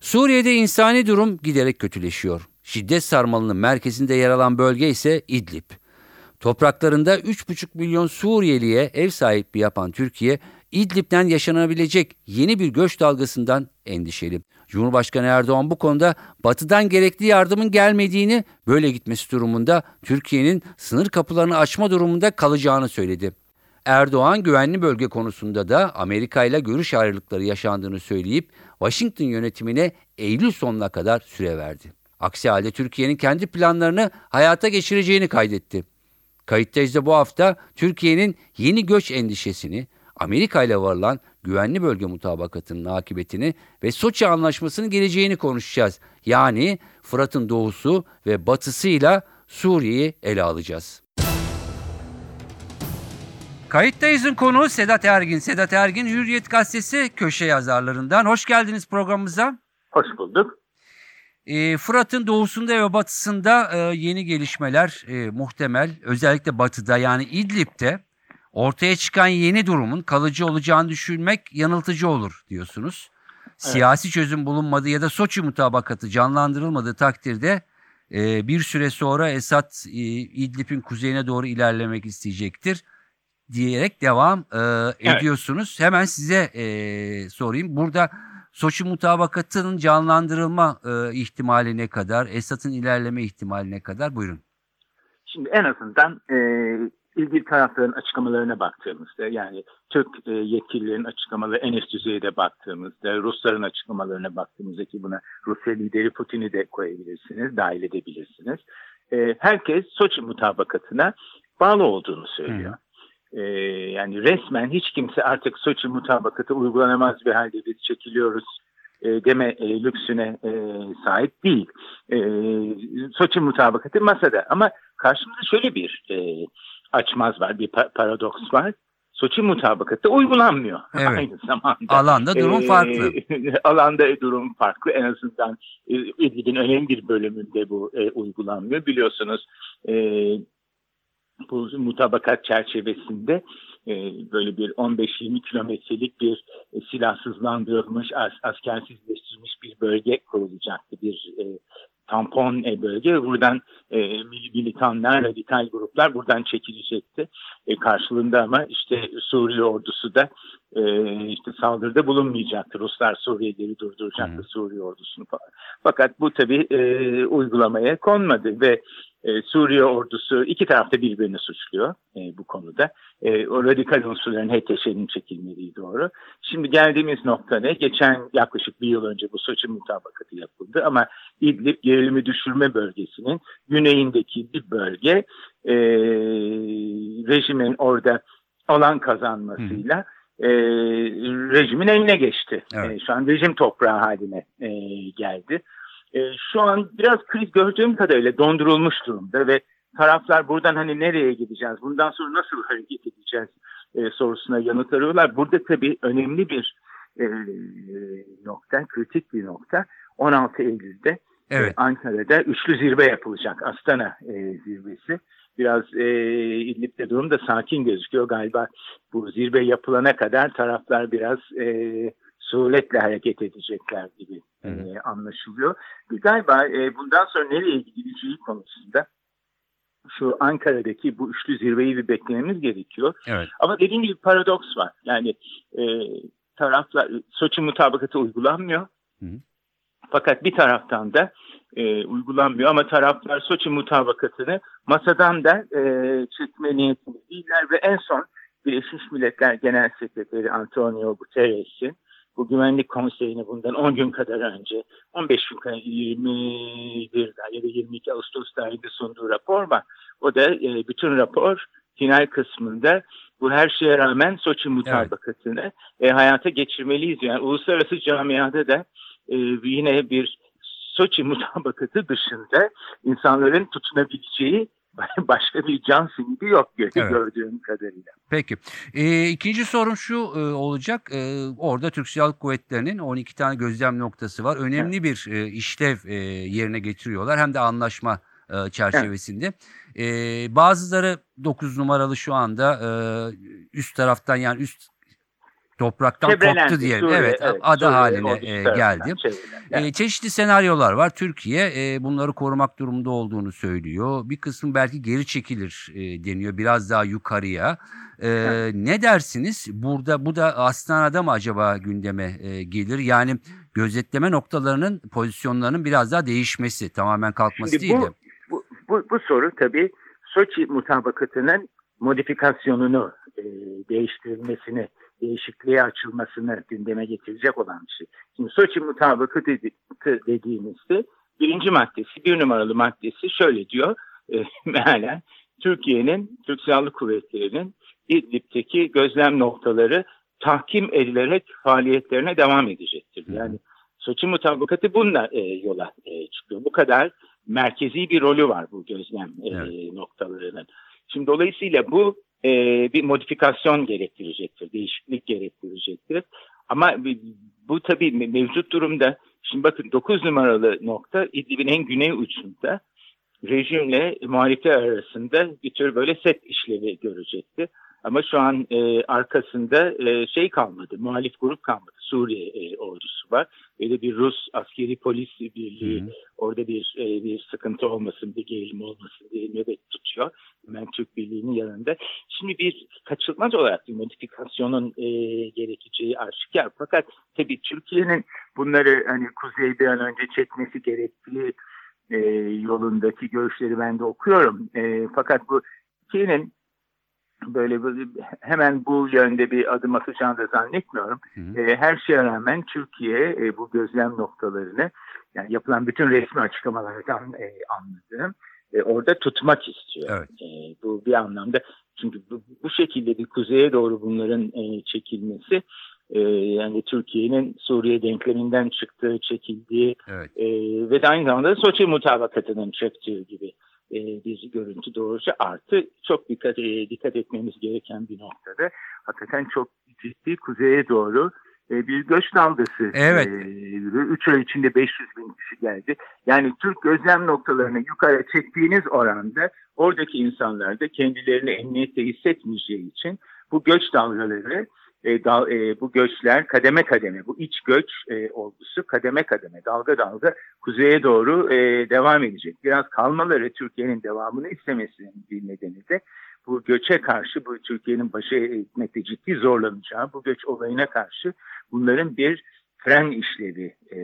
Suriye'de insani durum giderek kötüleşiyor. Şiddet sarmalının merkezinde yer alan bölge ise İdlib. Topraklarında 3,5 milyon Suriyeliye ev sahipliği yapan Türkiye, İdlib'den yaşanabilecek yeni bir göç dalgasından endişeli. Cumhurbaşkanı Erdoğan bu konuda batıdan gerekli yardımın gelmediğini, böyle gitmesi durumunda Türkiye'nin sınır kapılarını açma durumunda kalacağını söyledi. Erdoğan güvenli bölge konusunda da Amerika ile görüş ayrılıkları yaşandığını söyleyip Washington yönetimine Eylül sonuna kadar süre verdi. Aksi halde Türkiye'nin kendi planlarını hayata geçireceğini kaydetti. Kayıttayız da bu hafta Türkiye'nin yeni göç endişesini, Amerika ile varılan güvenli bölge mutabakatının akıbetini ve Soçi anlaşmasının geleceğini konuşacağız. Yani Fırat'ın doğusu ve batısıyla Suriye'yi ele alacağız. Kayıttayız'ın konuğu Sedat Ergin. Sedat Ergin Hürriyet Gazetesi köşe yazarlarından. Hoş geldiniz programımıza. Hoş bulduk. E, Fırat'ın doğusunda ve batısında e, yeni gelişmeler e, muhtemel. Özellikle batıda yani İdlib'de ortaya çıkan yeni durumun kalıcı olacağını düşünmek yanıltıcı olur diyorsunuz. Siyasi çözüm bulunmadığı ya da Soçi mutabakatı canlandırılmadığı takdirde e, bir süre sonra Esad e, İdlib'in kuzeyine doğru ilerlemek isteyecektir diyerek devam e, ediyorsunuz. Hemen size e, sorayım. Burada Soçi mutabakatının canlandırılma e, ihtimali ne kadar? Esad'ın ilerleme ihtimali ne kadar? Buyurun. Şimdi en azından e, ilgili tarafların açıklamalarına baktığımızda yani Türk e, yetkililerin açıklamaları en üst düzeyde baktığımızda Rusların açıklamalarına baktığımızda ki buna Rusya lideri Putin'i de koyabilirsiniz, dahil edebilirsiniz. E, herkes Soçi mutabakatına bağlı olduğunu söylüyor. Hı. Ee, yani resmen hiç kimse artık Soçi mutabakatı uygulanamaz bir halde biz çekiliyoruz e, deme e, lüksüne e, sahip değil. E, Soçi mutabakatı masada ama karşımızda şöyle bir e, açmaz var, bir pa paradoks var. Soçi mutabakatı uygulanmıyor evet. aynı zamanda. Alanda durum ee, farklı. alanda durum farklı. En azından e, İdlib'in önemli bir bölümünde bu e, uygulanmıyor. Biliyorsunuz e, bu mutabakat çerçevesinde e, böyle bir 15-20 kilometrelik bir e, silahsızlandırılmış, as, askersizleştirilmiş bir bölge kurulacaktı. Bir e, tampon e, bölge. Buradan e, militanlar, radikal gruplar buradan çekilecekti. E, karşılığında ama işte Suriye ordusu da e, işte saldırıda bulunmayacaktı. Ruslar Suriye'leri durduracaktı, hmm. Suriye ordusunu falan. Fakat bu tabii e, uygulamaya konmadı ve e, Suriye ordusu iki tarafta birbirini suçluyor e, bu konuda. E, o radikal unsurların HTŞ'nin çekilmediği doğru. Şimdi geldiğimiz nokta ne? Geçen yaklaşık bir yıl önce bu Soçi mutabakatı yapıldı ama İdlib gerilimi düşürme bölgesinin güneyindeki bir bölge e, rejimin orada alan kazanmasıyla e, rejimin eline geçti. Evet. E, şu an rejim toprağı haline e, geldi. E, şu an biraz kriz gördüğüm kadarıyla dondurulmuş durumda ve taraflar buradan hani nereye gideceğiz, bundan sonra nasıl hareket edeceğiz e, sorusuna yanıt arıyorlar. Burada tabii önemli bir e, nokta, kritik bir nokta. 16 Eylül'de e, evet. Ankara'da üçlü zirve yapılacak. Astana e, zirvesi. Biraz e, İdlib'de durum da sakin gözüküyor. Galiba bu zirve yapılana kadar taraflar biraz e, suretle hareket edecekler gibi e, anlaşılıyor. Galiba e, bundan sonra nereye gidileceği konusunda şu Ankara'daki bu üçlü zirveyi bir beklememiz gerekiyor. Evet. Ama dediğim gibi paradoks var. Yani e, taraflar Soçi mutabakatı uygulanmıyor. Hı hı. Fakat bir taraftan da e, uygulanmıyor ama taraflar Soçi mutabakatını masadan da e, çekme niyetinde değiller ve en son Birleşmiş Milletler Genel Sekreteri Antonio Guterres'in bu güvenlik konseyine bundan 10 gün kadar önce 15 gün kadar 21 ya da 22 Ağustos tarihinde sunduğu rapor var. O da e, bütün rapor final kısmında bu her şeye rağmen Soçi mutabakatını evet. e, hayata geçirmeliyiz. Yani uluslararası camiada da e, yine bir Soçi mutabakatı dışında insanların tutunabileceği başka bir can simidi yok Evet. gördüğüm kadarıyla. Peki. E, ikinci sorum şu e, olacak. E, orada Türk Silahlı Kuvvetleri'nin 12 tane gözlem noktası var. Önemli bir e, işlev e, yerine getiriyorlar. Hem de anlaşma e, çerçevesinde. E, bazıları 9 numaralı şu anda e, üst taraftan yani üst topraktan Çevrelendi, koptu diyelim. Suriye, evet, ada Suriye haline e, geldi. E, çeşitli senaryolar var. Türkiye e, bunları korumak durumunda olduğunu söylüyor. Bir kısmı belki geri çekilir e, deniyor biraz daha yukarıya. E, ne dersiniz? Burada bu da Astana'da mı acaba gündeme e, gelir? Yani gözetleme noktalarının pozisyonlarının biraz daha değişmesi, tamamen kalkması Şimdi değil de. bu, bu, bu, bu soru tabii Soçi mutabakatının modifikasyonunu e, değiştirilmesini, değişikliğe açılmasını gündeme getirecek olan bir şey. Şimdi Soçi mutabakatı dedi- dediğimizde birinci maddesi, bir numaralı maddesi şöyle diyor e, mealen Türkiye'nin, Türk Silahlı Kuvvetleri'nin İdlib'deki gözlem noktaları tahkim edilerek faaliyetlerine devam edecektir. Yani Soçi mutabakatı bununla e, yola e, çıkıyor. Bu kadar merkezi bir rolü var bu gözlem e, Evet. noktalarının. Şimdi dolayısıyla bu e, bir modifikasyon gerektirecektir, değişiklik gerektirecektir. Ama bu- tabii me- mevcut durumda, şimdi bakın 9 numaralı nokta İdlib'in en güney ucunda rejimle muhalifler arasında bir tür böyle set işlevi görecekti. Ama şu an e, arkasında e, şey kalmadı, muhalif grup kalmadı. Suriye e, ordusu var. De bir Rus askeri polis birliği Hı hı. orada bir e, bir sıkıntı olmasın, bir gerilim olmasın diye nöbet tutuyor. Hemen Türk Birliği'nin yanında. Şimdi bir kaçılmaz olarak bir modifikasyonun e, gerekeceği aşikar. Fakat tabii Türkiye'nin bunları hani kuzey bir an önce çekmesi gerektiği e, yolundaki görüşleri ben de okuyorum. E, fakat bu Türkiye'nin böyle, böyle hemen bu yönde bir adım atacağını da zannetmiyorum. Hı hı. E, her şeye rağmen Türkiye e, bu gözlem noktalarını yani yapılan bütün resmi açıklamalardan e, anladığım e, orada tutmak istiyor. Evet. E, bu bir anlamda çünkü bu, bu şekilde bir kuzeye doğru bunların e, çekilmesi e, yani Türkiye'nin Suriye denkleminden çıktığı, çekildiği Evet. e, ve aynı zamanda Soçi mutabakatının çöktüğü gibi e, bir görüntü doğrucu artı çok dikkat e, dikkat etmemiz gereken bir noktada hakikaten çok ciddi kuzeye doğru e, bir göç dalgası. Evet. E, yürüyor. Üç ay içinde 500 bin kişi geldi. Yani Türk gözlem noktalarını yukarı çektiğiniz oranda oradaki insanlar da kendilerini emniyette hissetmeyeceği için bu göç dalgaları e, dal- e, bu göçler kademe kademe bu iç göç e, olgusu kademe kademe dalga dalga kuzeye doğru e, devam edecek. Biraz kalmaları Türkiye'nin devamını istemesinin bir nedeni de bu göçe karşı bu Türkiye'nin başı etmekte ciddi zorlanacağı bu göç olayına karşı bunların bir fren işlevi e,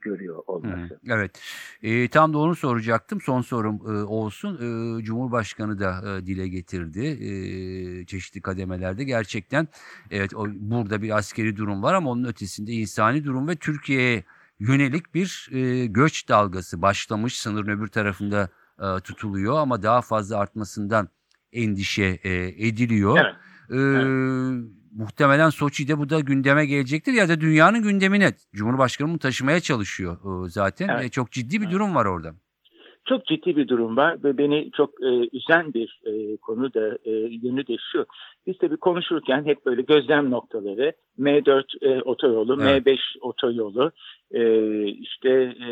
görüyor olması. hı, Evet. E, tam da onu soracaktım. Son sorum e, olsun. E, Cumhurbaşkanı da e, dile getirdi e, çeşitli kademelerde. Gerçekten evet o, burada bir askeri durum var ama onun ötesinde insani durum ve Türkiye'ye yönelik bir e, göç dalgası başlamış. Sınırın öbür tarafında e, tutuluyor ama daha fazla artmasından endişe e, ediliyor. Evet. Ee, Muhtemelen Soçi'de bu da gündeme gelecektir ya da dünyanın gündemine Cumhurbaşkanı bunu taşımaya çalışıyor e, zaten. Evet. E, çok ciddi bir Evet. durum var orada. Çok ciddi bir durum var ve beni çok e, üzen bir e, konu da e, yönü de şu. Biz tabii konuşurken hep böyle gözlem noktaları, M4 e, otoyolu, Evet. M5 otoyolu, e, işte e,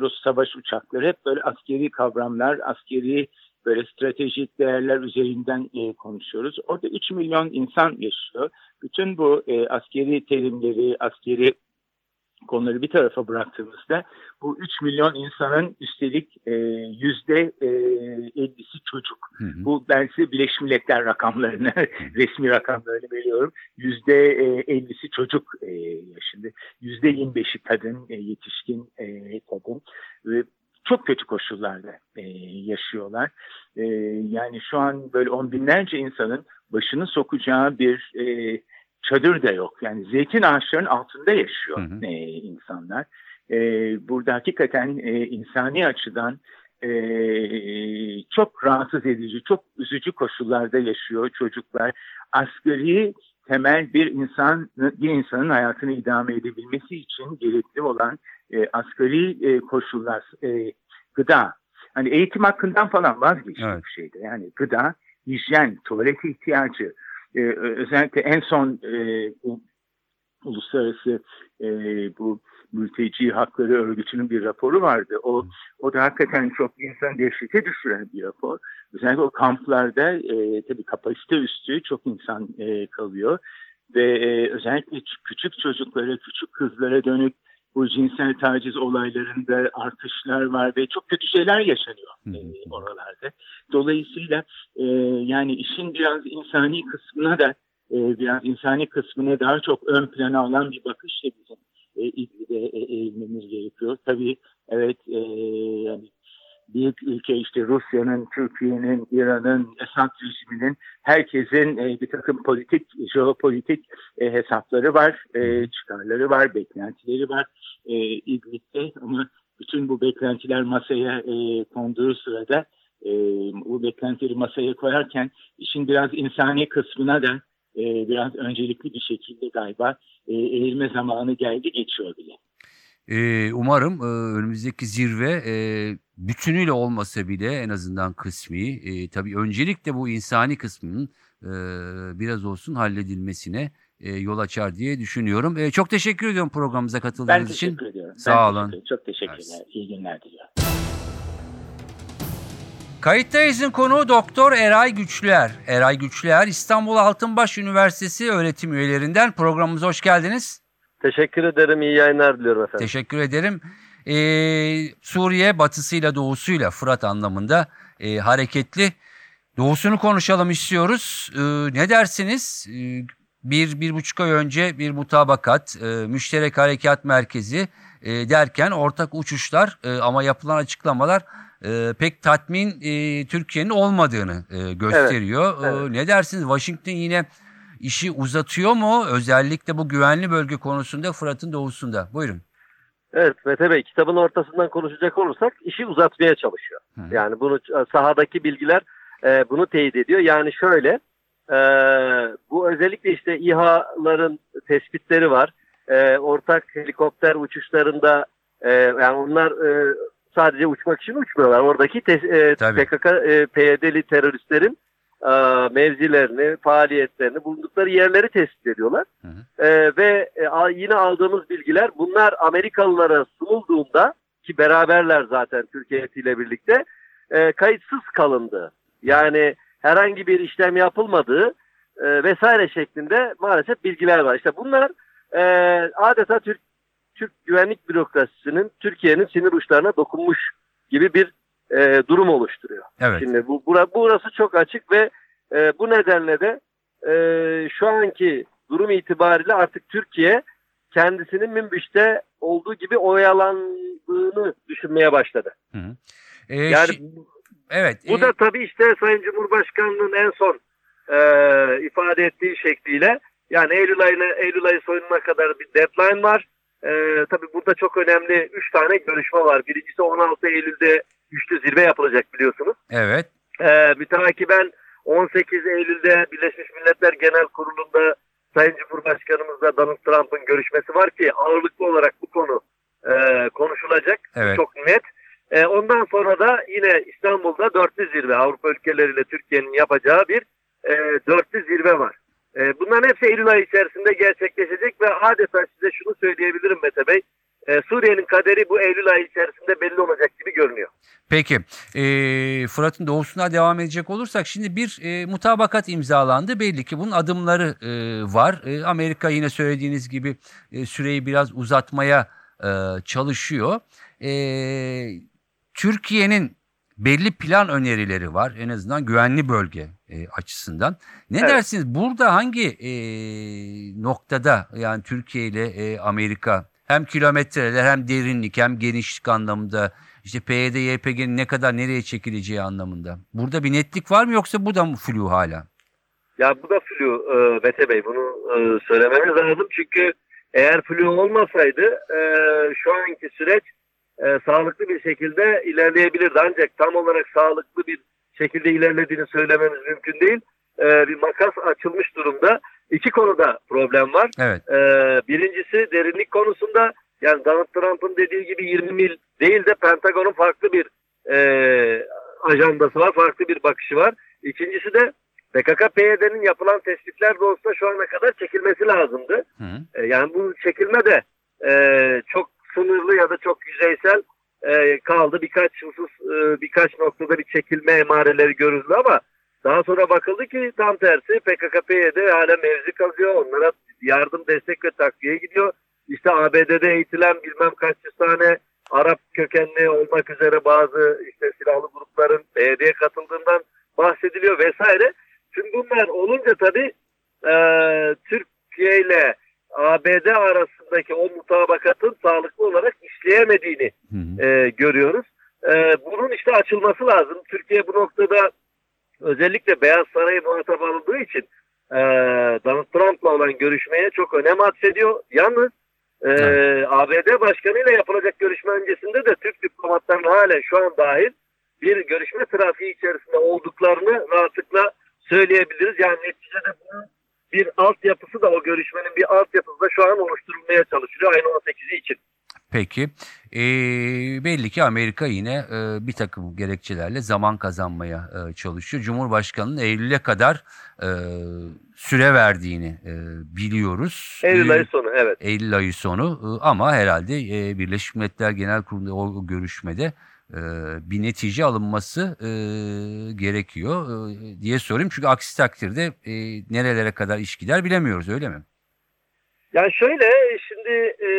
Rus savaş uçakları hep böyle askeri kavramlar, askeri böyle stratejik değerler üzerinden e, konuşuyoruz. Orada 3 milyon insan yaşıyor. Bütün bu e, askeri terimleri, askeri konuları bir tarafa bıraktığımızda bu 3 milyon insanın üstelik e, yüzde e, 50'si çocuk. Hı hı. Bu ben size Birleşmiş Milletler rakamlarını, resmi rakamlarını veriyorum. Yüzde e, 50'si çocuk e, yaşında. Yüzde 25'i kadın, e, yetişkin e, kadın. Ve çok kötü koşullarda e, yaşıyorlar. E, yani şu an böyle on binlerce insanın başını sokacağı bir e, çadır da yok. Yani zeytin ağaçlarının altında yaşıyor Hı hı. e, insanlar. E, burada hakikaten e, insani açıdan e, çok rahatsız edici, çok üzücü koşullarda yaşıyor çocuklar. Asgari temel bir insan bir insanın hayatını idame edebilmesi için gerekli olan e, asgari e, koşullar, e, gıda. Hani eğitim hakkından falan vazgeçtik Evet. bir şeyde. Yani gıda, hijyen, tuvalet ihtiyacı. E, özellikle en son e, uluslararası e, bu mülteci hakları örgütünün bir raporu vardı. O o da hakikaten çok insan dehşete düşüren bir rapor. Özellikle o kamplarda e, tabii kapasite üstü çok insan e, kalıyor ve e, özellikle küçük çocuklara, küçük kızlara dönük bu cinsel taciz olaylarında artışlar var ve çok kötü şeyler yaşanıyor e, oralarda. Dolayısıyla e, yani işin biraz insani kısmına da e, biraz insani kısmına daha çok ön plana alan bir bakışla bizim e, ilgide e, eğilmemiz gerekiyor. Tabii evet e, yani büyük ülke işte Rusya'nın, Türkiye'nin, İran'ın, Esad rejiminin herkesin e, bir takım politik, jeopolitik e, hesapları var, e, çıkarları var, beklentileri var e, İdlib'de ama bütün bu beklentiler masaya e, konduğu sırada e, bu beklentileri masaya koyarken işin biraz insani kısmına da e, biraz öncelikli bir şekilde galiba e, eğilme zamanı geldi geçiyor bile. Ee, umarım e, önümüzdeki zirve e, bütünüyle olmasa bile en azından kısmi e, tabii öncelikle bu insani kısmının e, biraz olsun halledilmesine e, yol açar diye düşünüyorum. E, çok teşekkür ediyorum programımıza Ben katıldığınız için. teşekkür ediyorum. Sağ Ben olun. teşekkür- Çok teşekkürler. Mersi. İyi günler diliyorum. Kayıttayız'ın konuğu Doktor Eray Güçlüer. Eray Güçlüer İstanbul Altınbaş Üniversitesi öğretim üyelerinden programımıza hoş geldiniz. Teşekkür ederim. İyi yayınlar diliyorum efendim. Teşekkür ederim. Ee, Suriye batısıyla doğusuyla Fırat anlamında e, hareketli. Doğusunu konuşalım istiyoruz. Ee, ne dersiniz? Ee, bir, bir buçuk ay önce bir mutabakat, e, müşterek harekat merkezi e, derken ortak uçuşlar e, ama yapılan açıklamalar e, pek tatmin e, Türkiye'nin olmadığını e, gösteriyor. Evet, evet. ne dersiniz? Washington yine işi uzatıyor mu? Özellikle bu güvenli bölge konusunda Fırat'ın doğusunda. Buyurun. Evet Mete Bey kitabın ortasından konuşacak olursak işi uzatmaya çalışıyor. Hı. Yani bunu sahadaki bilgiler e, bunu teyit ediyor. Yani şöyle e, bu özellikle işte İHA'ların tespitleri var. E, ortak helikopter uçuşlarında e, yani onlar e, sadece uçmak için uçmuyorlar. Oradaki te, e, Tabii. PKK, e, PYD'li teröristlerin e, mevzilerini, faaliyetlerini, bulundukları yerleri tespit ediyorlar. Hı hı. Ee, ve e, a- yine aldığımız bilgiler bunlar Amerikalılara sunulduğunda ki beraberler zaten Türkiye ile birlikte e, kayıtsız kalındı. Yani herhangi bir işlem yapılmadığı e, vesaire şeklinde maalesef bilgiler var. İşte bunlar e, adeta Türk Türk güvenlik bürokrasisinin Türkiye'nin sinir uçlarına dokunmuş gibi bir e, durum oluşturuyor. Evet. Şimdi bu bura, burası çok açık ve e, bu nedenle de e, şu anki durum itibariyle artık Türkiye kendisinin Münbiş'te olduğu gibi oyalandığını düşünmeye başladı. Hı hı. Ee, Yani evet. bu e, da tabii işte Sayın Cumhurbaşkanı'nın en son e, ifade ettiği şekliyle yani Eylül ayına Eylül ayı sonuna kadar bir deadline var. E, tabii burada çok önemli 3 tane görüşme var. Birincisi 16 Eylül'de güçlü zirve yapılacak biliyorsunuz. evet. Ee, mütakiben 18 Eylül'de Birleşmiş Milletler Genel Kurulu'nda Sayın Cumhurbaşkanımızla Donald Trump'ın görüşmesi var ki ağırlıklı olarak bu konu e, konuşulacak. Evet. Çok net. E, ondan sonra da yine İstanbul'da dörtlü zirve Avrupa ülkeleriyle Türkiye'nin yapacağı bir e, dörtlü zirve var. E, bunların hepsi Eylül ayı içerisinde gerçekleşecek ve adeta size şunu söyleyebilirim Mete Bey. E, Suriye'nin kaderi bu Eylül ayı içerisinde belli olacak gibi görünüyor. Peki. Ee, Fırat'ın doğusuna devam edecek olursak şimdi bir e, mutabakat imzalandı. Belli ki bunun adımları e, var. E, Amerika yine söylediğiniz gibi e, süreyi biraz uzatmaya e, çalışıyor. E, Türkiye'nin belli plan önerileri var. En azından güvenli bölge e, açısından. Ne Evet. dersiniz? Burada hangi e, noktada yani Türkiye ile e, Amerika hem kilometreler hem derinlik hem genişlik anlamında işte PYD, YPG'nin ne kadar nereye çekileceği anlamında. Burada bir netlik var mı yoksa bu da mı flu hala? Ya bu da flu e, Mete Bey bunu e, söylememiz lazım çünkü eğer flu olmasaydı e, şu anki süreç e, sağlıklı bir şekilde ilerleyebilirdi ancak tam olarak sağlıklı bir şekilde ilerlediğini söylememiz mümkün değil. E, bir makas açılmış durumda iki konuda problem var. Evet. Ee, birincisi derinlik konusunda yani Donald Trump'ın dediği gibi 20 mil değil de Pentagon'un farklı bir e, ajandası var, farklı bir bakışı var. İkincisi de PKK-PYD'nin yapılan tespitler doğrultusunda şu ana kadar çekilmesi lazımdı. Hı. E, yani bu çekilme de e, çok sınırlı ya da çok yüzeysel e, kaldı. Birkaç husus, e, birkaç noktada bir çekilme emareleri görüldü ama daha sonra bakıldı ki tam tersi PKK-PYD hala mevzi kazıyor. Onlara yardım, destek ve takviye gidiyor. İşte ABD'de eğitilen bilmem kaç yüz tane Arap kökenli olmak üzere bazı işte silahlı grupların PYD'ye katıldığından bahsediliyor vesaire. Tüm bunlar olunca tabii e, Türkiye ile ABD arasındaki o mutabakatın sağlıklı olarak işleyemediğini Hı hı. e, görüyoruz. E, bunun işte açılması lazım. Türkiye bu noktada özellikle Beyaz Saray'ı muhatap alındığı için e, Donald Trump'la olan görüşmeye çok önem atfediyor. Yalnız e, Evet. ABD başkanıyla yapılacak görüşme öncesinde de Türk diplomatların halen şu an dahil bir görüşme trafiği içerisinde olduklarını rahatlıkla söyleyebiliriz. Yani neticede bunun bir altyapısı da o görüşmenin bir altyapısı da şu an oluşturulmaya çalışılıyor ayın 18'i için. Peki. Ee, belli ki Amerika yine e, bir takım gerekçelerle zaman kazanmaya e, çalışıyor. Cumhurbaşkanı'nın Eylül'e kadar e, süre verdiğini e, biliyoruz. Eylül ayı sonu evet. Eylül ayı sonu e, ama herhalde e, Birleşmiş Milletler Genel Kurulu'nda o görüşmede e, bir netice alınması e, gerekiyor e, diye sorayım. Çünkü aksi takdirde e, nerelere kadar iş gider bilemiyoruz öyle mi? Yani şöyle şimdi e,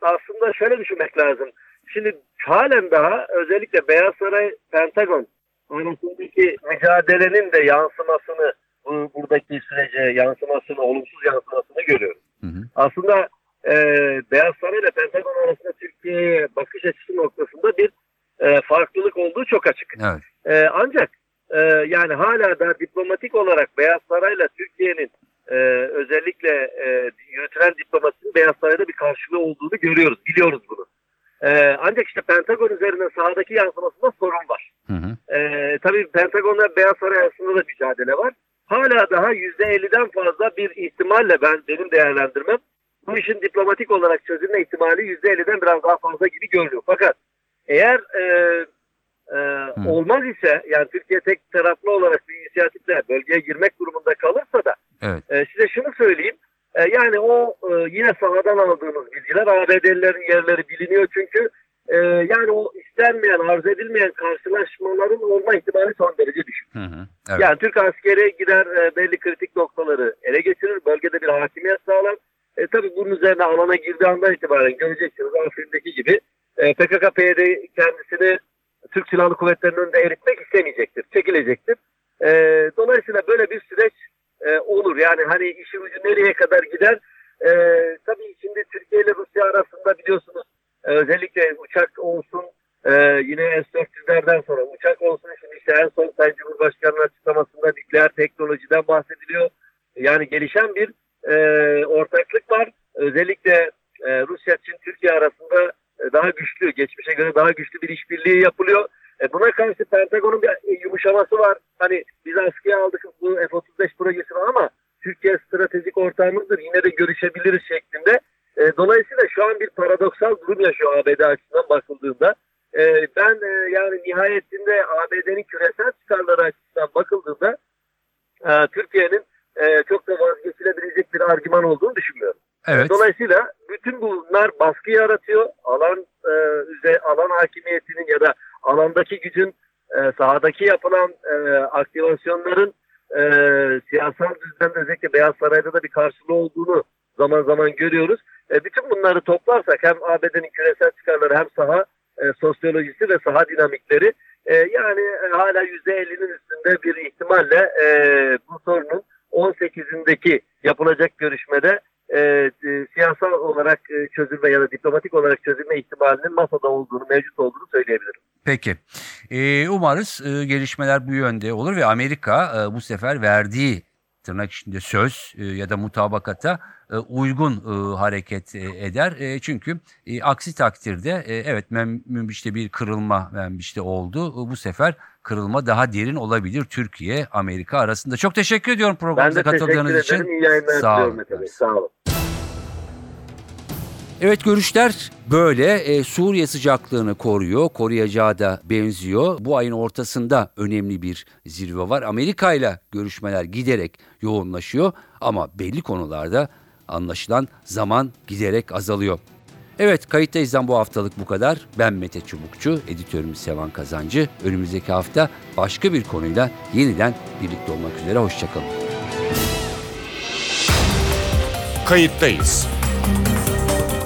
aslında şöyle düşünmek lazım. Şimdi halen daha özellikle Beyaz Saray Pentagon arasındaki mücadelenin de yansımasını bu, buradaki sürece yansımasını, olumsuz yansımasını görüyoruz. Hı hı. Aslında e, Beyaz Saray ile Pentagon arasında Türkiye'ye bakış açısı noktasında bir e, farklılık olduğu çok açık. Evet. E, ancak e, yani hala da diplomatik olarak Beyaz Saray'la Türkiye'nin e, özellikle e, yürütülen diplomasinin Beyaz Saray'da bir karşılığı olduğunu görüyoruz, biliyoruz bunu. E, ancak işte Pentagon üzerinde sahadaki yansımasında sorun var. Hı hı. E, tabii Pentagon'la Beyaz Saray arasında da mücadele var. Hala daha %50'den fazla bir ihtimalle ben benim değerlendirmem bu işin diplomatik olarak çözülme ihtimali %50'den biraz daha fazla gibi görünüyor. Fakat eğer e, e, olmaz ise yani Türkiye tek taraflı olarak bir inisiyatifle bölgeye girmek durumunda kalırsa da Evet. e, size şunu söyleyeyim. E, yani o e, yine sahadan aldığımız bilgiler ABD'lilerin yerleri biliniyor çünkü e, yani o istenmeyen, arz edilmeyen karşılaşmaların olma ihtimali son derece düşük. Hı hı. Evet. Yani Türk askeri gider e, belli kritik noktaları ele geçirir. Bölgede bir hakimiyet sağlar. E, tabii bunun üzerine alana girdiği andan itibaren göreceksiniz Afrin'deki gibi e, PKK-PYD kendisini Türk Silahlı Kuvvetleri'nin önünde eritmek istemeyecektir. Çekilecektir. E, dolayısıyla böyle bir süreç e, olur. Yani hani işin ucu nereye kadar gider? E, tabii şimdi Türkiye ile Rusya arasında biliyorsunuz e, özellikle uçak olsun e, yine S-400'lerden sonra uçak olsun şimdi işte en son Sayın Cumhurbaşkanı'nın açıklamasında nükleer teknolojiden bahsediliyor. Yani gelişen bir ortaklık var. Özellikle Rusya, Çin, Türkiye arasında daha güçlü, geçmişe göre daha güçlü bir işbirliği yapılıyor. E, buna karşı Pentagon'un bir yumuşaması var. Hani biz askıya aldık bu F-35 projesini ama Türkiye stratejik ortağımızdır yine de görüşebiliriz şeklinde. E, dolayısıyla şu an bir paradoksal durum yaşıyor ABD açısından bakıldığında. E, ben e, yani nihayetinde ABD'nin küresel çıkarları açısından bakıldığında e, Türkiye'nin e, çok da vazgeçilebilecek bir argüman olduğunu düşünmüyorum. Evet. Dolayısıyla bütün bunlar baskı yaratıyor. Alan e, üze, alan hakimiyetinin ya da alandaki gücün e, sahadaki yapılan e, aktivasyonların e, siyasal düzlemde özellikle Beyaz Saray'da da bir karşılığı olduğunu zaman zaman görüyoruz. E, bütün bunları toplarsak hem ABD'nin küresel çıkarları hem saha e, sosyolojisi ve saha dinamikleri e, yani e, hala %50'nin üstünde bir ihtimalle e, bu sorunun 18'indeki yapılacak görüşmede e, e, siyasal olarak e, çözülme ya da diplomatik olarak çözülme ihtimalinin masada olduğunu, mevcut olduğunu söyleyebilirim. Peki. Ee, umarız e, gelişmeler bu yönde olur ve Amerika e, bu sefer verdiği tırnak içinde söz e, ya da mutabakata e, uygun e, hareket e, eder. E, çünkü e, aksi takdirde e, evet Mem- Münbiş'te bir kırılma Münbiş'te oldu. E, Bu sefer kırılma daha derin olabilir Türkiye Amerika arasında. Çok teşekkür ediyorum Ben programımıza de teşekkür katıldığınız için. ederim. İyi yayınlar Sağ olun. Sağ olun. Evet görüşler böyle. E, Suriye sıcaklığını koruyor, koruyacağı da benziyor. Bu ayın ortasında önemli bir zirve var. Amerika ile görüşmeler giderek yoğunlaşıyor ama belli konularda anlaşılan zaman giderek azalıyor. Evet kayıttayızdan bu haftalık bu kadar. Ben Mete Çubukçu, editörümüz Sevan Kazancı. Önümüzdeki hafta başka bir konuyla yeniden birlikte olmak üzere. Hoşçakalın. Kayıttayız.